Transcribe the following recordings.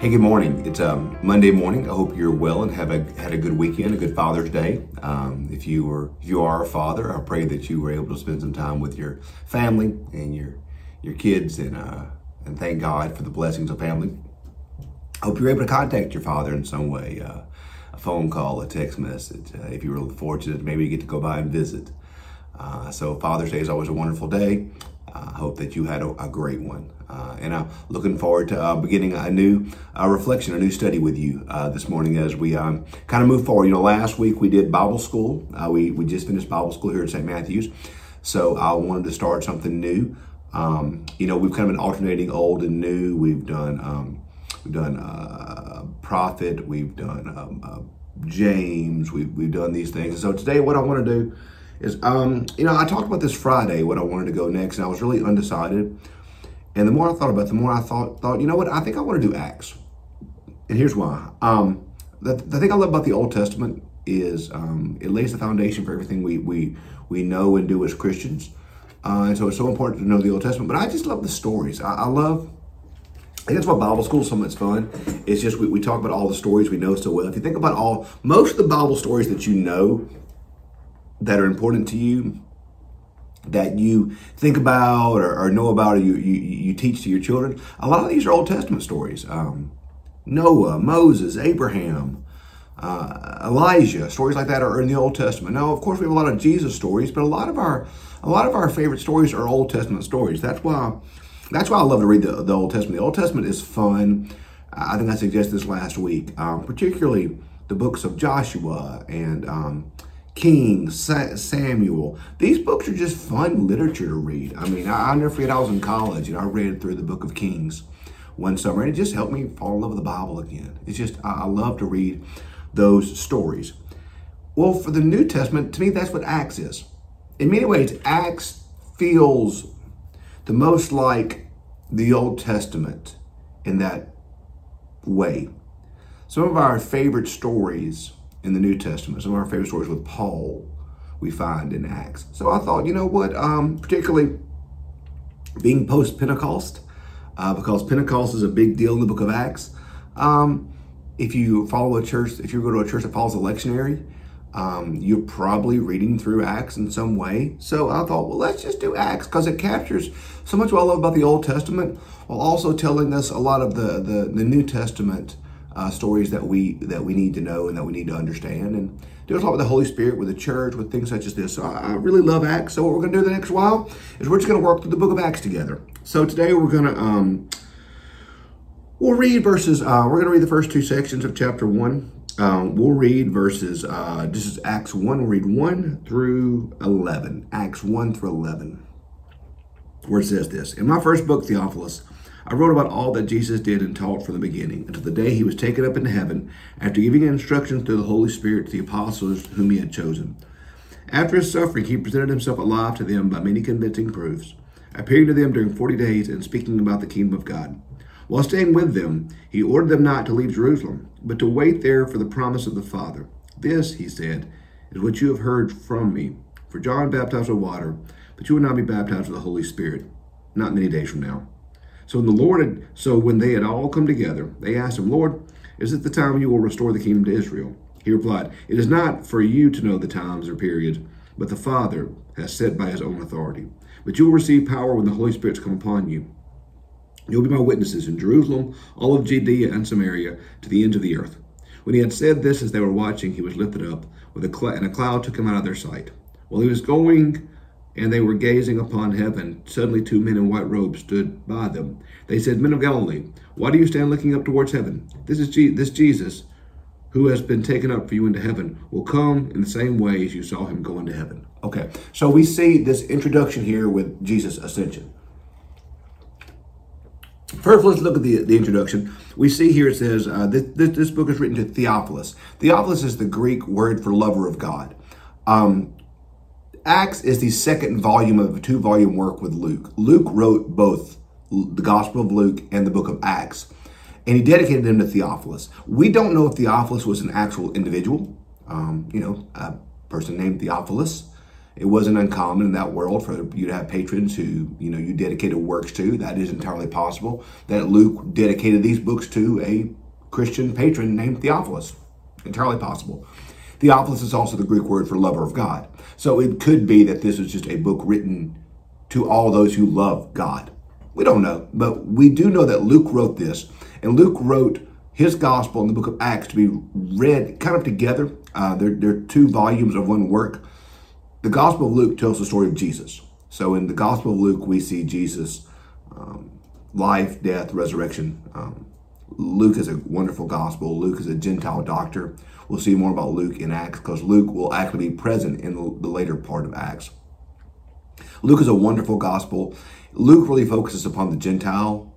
Hey, good morning. It's um, Monday morning. I hope you're well and have a, had a good weekend, a good Father's Day. Um, if you were, if you are a father, I pray that you were able to spend some time with your family and your your kids, and uh, and thank God for the blessings of family. I hope you're able to contact your father in some way, uh, a phone call, a text message. Uh, if you were fortunate, maybe you get to go by and visit. Uh, so Father's Day is always a wonderful day. I hope that you had a, a great one. Uh, and I'm looking forward to uh, beginning a new uh, reflection, a new study with you uh, this morning as we um, kind of move forward. You know, last week we did Bible school. Uh, we, we just finished Bible school here at St. Matthew's. So I wanted to start something new. Um, you know, we've kind of been alternating old and new. We've done um, we've done uh, prophet. We've done um, James. We've, we've done these things. And so today, what I want to do is, um, you know, I talked about this Friday, what I wanted to go next, and I was really undecided. And the more I thought about it, the more I thought, thought, you know what, I think I want to do Acts. And here's why. Um, the, the thing I love about the Old Testament is um, it lays the foundation for everything we, we, we know and do as Christians. Uh, and so it's so important to know the Old Testament. But I just love the stories. I, I love, I think that's why Bible school is so much fun. It's just we, we talk about all the stories we know so well. If you think about all, most of the Bible stories that you know that are important to you, that you think about or, or know about or you, you, you, teach to your children, a lot of these are Old Testament stories. Um, Noah, Moses, Abraham, uh, Elijah, stories like that are in the Old Testament. Now, of course, we have a lot of Jesus stories, but a lot of our a lot of our favorite stories are Old Testament stories. That's why that's why I love to read the, the Old Testament. The Old Testament is fun. I think I suggested this last week, um, particularly the books of Joshua and um, King, Samuel. These books are just fun literature to read. I mean, I, will never forget I was in college and I read through the book of Kings one summer and it just helped me fall in love with the Bible again. It's just, I, I love to read those stories. Well, for the New Testament, to me, that's what Acts is. In many ways, Acts feels the most like the Old Testament in that way. Some of our favorite stories in the New Testament. Some of our favorite stories with Paul we find in Acts. So I thought, you know what, um, particularly being post Pentecost, uh, because Pentecost is a big deal in the book of Acts. Um, if you follow a church, if you go to a church that follows a lectionary, um, you're probably reading through Acts in some way. So I thought, well, let's just do Acts because it captures so much what I love about the Old Testament while also telling us a lot of the, the, the New Testament uh, stories that we that we need to know and that we need to understand. And deals a lot with the Holy Spirit, with the church, with things such as this. So I, I really love Acts. So what we're going to do the next while is we're just going to work through the book of Acts together. So today we're going to um, we'll read verses. Uh, we're going to read the first two sections of chapter one. Um, we'll read verses. Uh, this is Acts one. We'll read one through eleven. Acts one through eleven, where it says this: In my first book, Theophilus. I wrote about all that Jesus did and taught from the beginning until the day he was taken up into heaven after giving instructions through the Holy Spirit to the apostles whom he had chosen. After his suffering, he presented himself alive to them by many convincing proofs, appearing to them during forty days and speaking about the kingdom of God. While staying with them, he ordered them not to leave Jerusalem, but to wait there for the promise of the Father. This, he said, is what you have heard from me. For John baptized with water, but you will not be baptized with the Holy Spirit, not many days from now. So when the Lord had, so when they had all come together, they asked him, Lord, is it the time you will restore the kingdom to Israel? He replied, It is not for you to know the times or periods, but the Father has set by his own authority. But you will receive power when the Holy Spirit come upon you. You'll be my witnesses in Jerusalem, all of Judea and Samaria, to the ends of the earth. When he had said this as they were watching, he was lifted up, with a cl- and a cloud took him out of their sight. While he was going and they were gazing upon heaven. Suddenly, two men in white robes stood by them. They said, Men of Galilee, why do you stand looking up towards heaven? This is Je- this Jesus, who has been taken up for you into heaven, will come in the same way as you saw him go into heaven. Okay, so we see this introduction here with Jesus' ascension. First, let's look at the, the introduction. We see here it says uh, this, this, this, book is written to Theophilus. Theophilus is the Greek word for lover of God. Um, Acts is the second volume of a two volume work with Luke. Luke wrote both the Gospel of Luke and the book of Acts, and he dedicated them to Theophilus. We don't know if Theophilus was an actual individual, um, you know, a person named Theophilus. It wasn't uncommon in that world for you to have patrons who, you know, you dedicated works to. That is entirely possible. That Luke dedicated these books to a Christian patron named Theophilus. Entirely possible. Theophilus is also the Greek word for lover of God. So it could be that this is just a book written to all those who love God. We don't know, but we do know that Luke wrote this. And Luke wrote his gospel in the book of Acts to be read kind of together. Uh, they're, they're two volumes of one work. The Gospel of Luke tells the story of Jesus. So in the Gospel of Luke, we see Jesus' um, life, death, resurrection. Um, Luke is a wonderful gospel. Luke is a Gentile doctor. We'll see more about Luke in Acts because Luke will actually be present in the, later part of Acts. Luke is a wonderful gospel. Luke really focuses upon the Gentile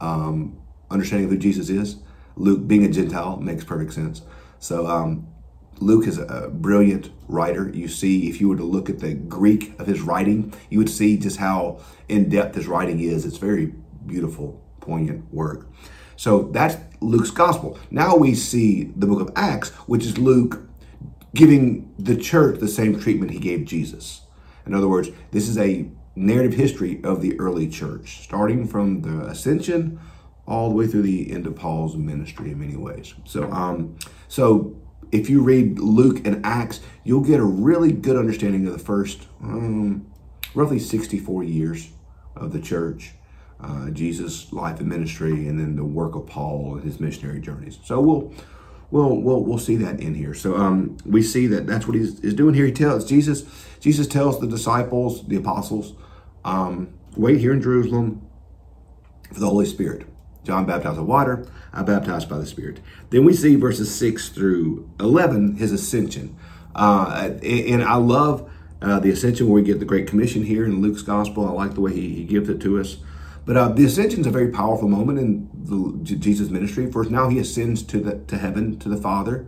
um, understanding of who Jesus is. Luke, being a Gentile, makes perfect sense. So, um, Luke is a brilliant writer. You see, if you were to look at the Greek of his writing, you would see just how in depth his writing is. It's very beautiful, poignant work. So that's Luke's gospel. Now we see the book of Acts, which is Luke giving the church the same treatment he gave Jesus. In other words, this is a narrative history of the early church, starting from the ascension all the way through the end of Paul's ministry in many ways. So, um, so if you read Luke and Acts, you'll get a really good understanding of the first um, roughly 64 years of the church, uh, Jesus' life and ministry, and then the work of Paul and his missionary journeys. So we'll we'll we'll, we'll see that in here. So um, we see that that's what he's is doing here. He tells Jesus Jesus tells the disciples, the apostles, um, wait here in Jerusalem for the Holy Spirit. John baptized with water, I baptized by the Spirit. Then we see verses 6 through 11, his ascension. Uh, and I love uh, the ascension where we get the Great Commission here in Luke's Gospel. I like the way he, he gives it to us. But uh, the ascension is a very powerful moment in the, Jesus' ministry. First, now he ascends to the to heaven to the Father,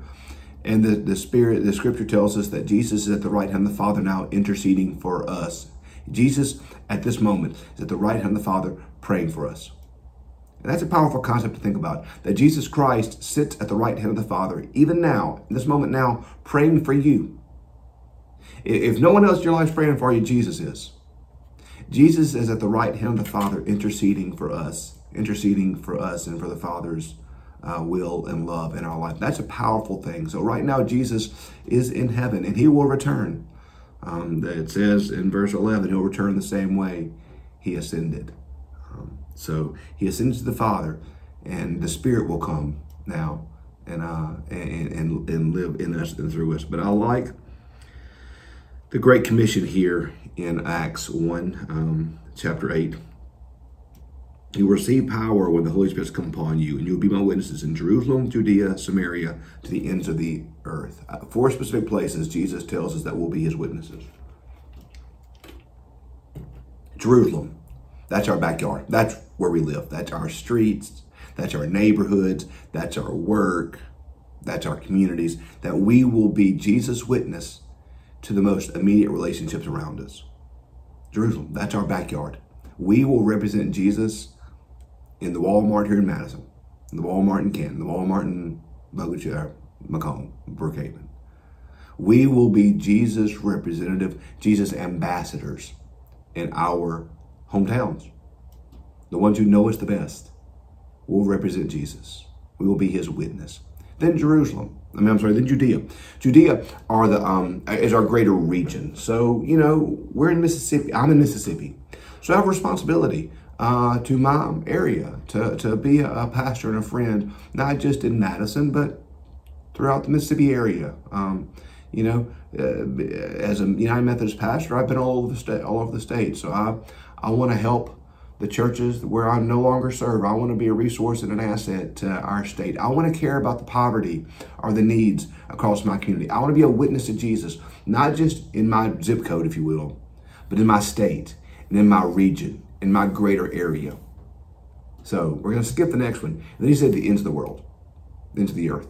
and the the Spirit. The Scripture tells us that Jesus is at the right hand of the Father now, interceding for us. Jesus, at this moment, is at the right hand of the Father, praying for us. And that's a powerful concept to think about that Jesus Christ sits at the right hand of the Father, even now, in this moment now, praying for you. If no one else in your life is praying for you, Jesus is. Jesus is at the right hand of the Father, interceding for us, interceding for us and for the Father's uh, will and love in our life. That's a powerful thing. So, right now, Jesus is in heaven and he will return. Um, it says in verse 11, he'll return the same way he ascended. Um, so he ascends to the Father, and the Spirit will come now and uh, and, and and live in us and through us. But I like the Great Commission here in Acts one, um, chapter eight. You will receive power when the Holy Spirit has come upon you, and you will be my witnesses in Jerusalem, Judea, Samaria, to the ends of the earth. Uh, four specific places Jesus tells us that we'll be his witnesses. Jerusalem, that's our backyard. That's where we live. That's our streets. That's our neighborhoods. That's our work. That's our communities. That we will be Jesus' witness to the most immediate relationships around us. Jerusalem, that's our backyard. We will represent Jesus in the Walmart here in Madison, in the Walmart in Canton, the Walmart in Bogachiel, McComb, Brookhaven. We will be Jesus' representative, Jesus' ambassadors in our hometowns. The ones who know us the best will represent Jesus. We will be his witness. Then Jerusalem. I mean, I'm sorry, the Judea. Judea are the um, is our greater region. So, you know, we're in Mississippi. I'm in Mississippi. So I have a responsibility uh, to my area to, to be a, pastor and a friend, not just in Madison, but throughout the Mississippi area. Um, you know, uh, as a United Methodist pastor, I've been all over the state, all over the state. So I, I want to help the churches where I no longer serve. I want to be a resource and an asset to our state. I want to care about the poverty or the needs across my community. I want to be a witness to Jesus, not just in my zip code, if you will, but in my state and in my region, in my greater area. So we're going to skip the next one. And then he said the ends of the world, the ends of the earth.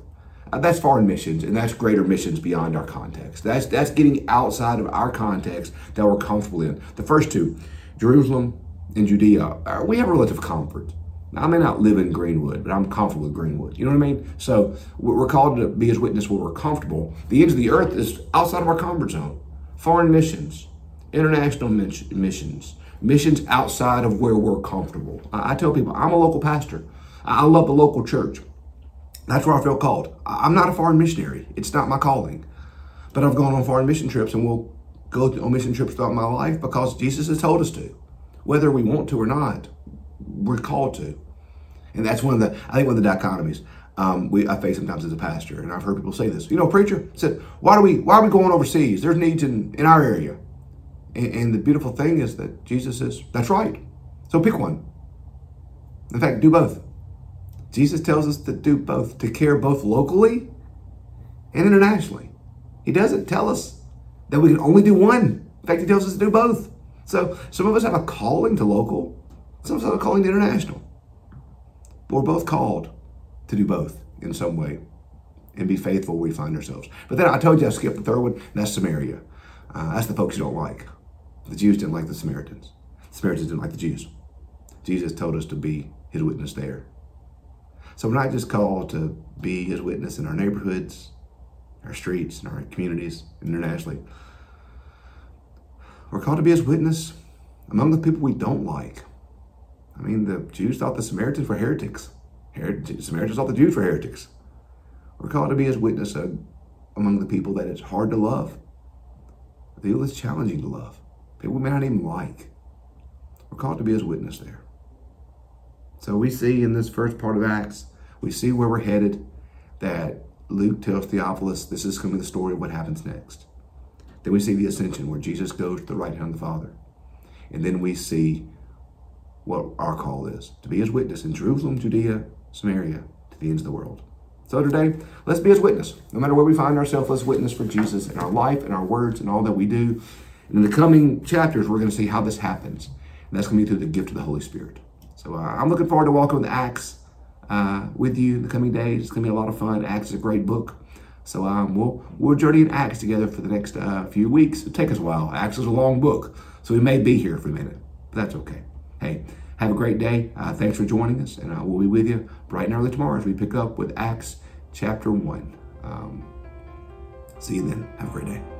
Uh, that's foreign missions, and that's greater missions beyond our context. That's that's getting outside of our context that we're comfortable in. The first two, Jerusalem in Judea, uh, we have relative comfort. Now, I may not live in Greenwood, but I'm comfortable with Greenwood. You know what I mean? So we're called to be his witness where we're comfortable. The ends of the earth is outside of our comfort zone. foreign missions, international missions, missions outside of where we're comfortable. I, tell people, I'm a local pastor. I love the local church. That's where I feel called. I'm not a foreign missionary. It's not my calling. But I've gone on foreign mission trips and will go on mission trips throughout my life because Jesus has told us to. Whether we want to or not, we're called to. And that's one of the, I think one of the dichotomies um, we, I face sometimes as a pastor. And I've heard people say this. You know, preacher said, why, do we, why are we going overseas? There's needs in, in our area. And, and the beautiful thing is that Jesus says, that's right. So pick one. In fact, do both. Jesus tells us to do both, to care both locally and internationally. He doesn't tell us that we can only do one. In fact, he tells us to do both. So some of us have a calling to local, some of us have a calling to international. But we're both called to do both in some way and be faithful where we find ourselves. But then I told you I skipped the third one, that's Samaria. Uh, that's the folks you don't like. The Jews didn't like the Samaritans. The Samaritans didn't like the Jews. Jesus told us to be his witness there. So we're not just called to be his witness in our neighborhoods, our streets, and our communities, internationally. We're called to be his witness among the people we don't like. I mean, the Jews thought the Samaritans were heretics. Heretics, Samaritans thought the Jews were heretics. We're called to be his witness uh, among the people that it's hard to love, the people that's challenging to love, people we may not even like. We're called to be his witness there. So we see in this first part of Acts, we see where we're headed, that Luke tells Theophilus this is going to be the story of what happens next. Then we see the ascension where Jesus goes to the right hand of the Father. And then we see what our call is to be his witness in Jerusalem, Judea, Samaria, to the ends of the world. So today, let's be his witness. No matter where we find ourselves, let's witness for Jesus in our life and our words and all that we do. And in the coming chapters, we're going to see how this happens. And that's going to be through the gift of the Holy Spirit. So uh, I'm looking forward to walking with Acts uh, with you in the coming days. It's going to be a lot of fun. Acts is a great book. So um, we'll we'll journey in Acts together for the next uh, few weeks. It'll take us a while. Acts is a long book, so we may be here for a minute, but that's okay. Hey, have a great day. Uh, thanks for joining us, and we'll be with you bright and early tomorrow as we pick up with Acts chapter one. Um, see you then. Have a great day.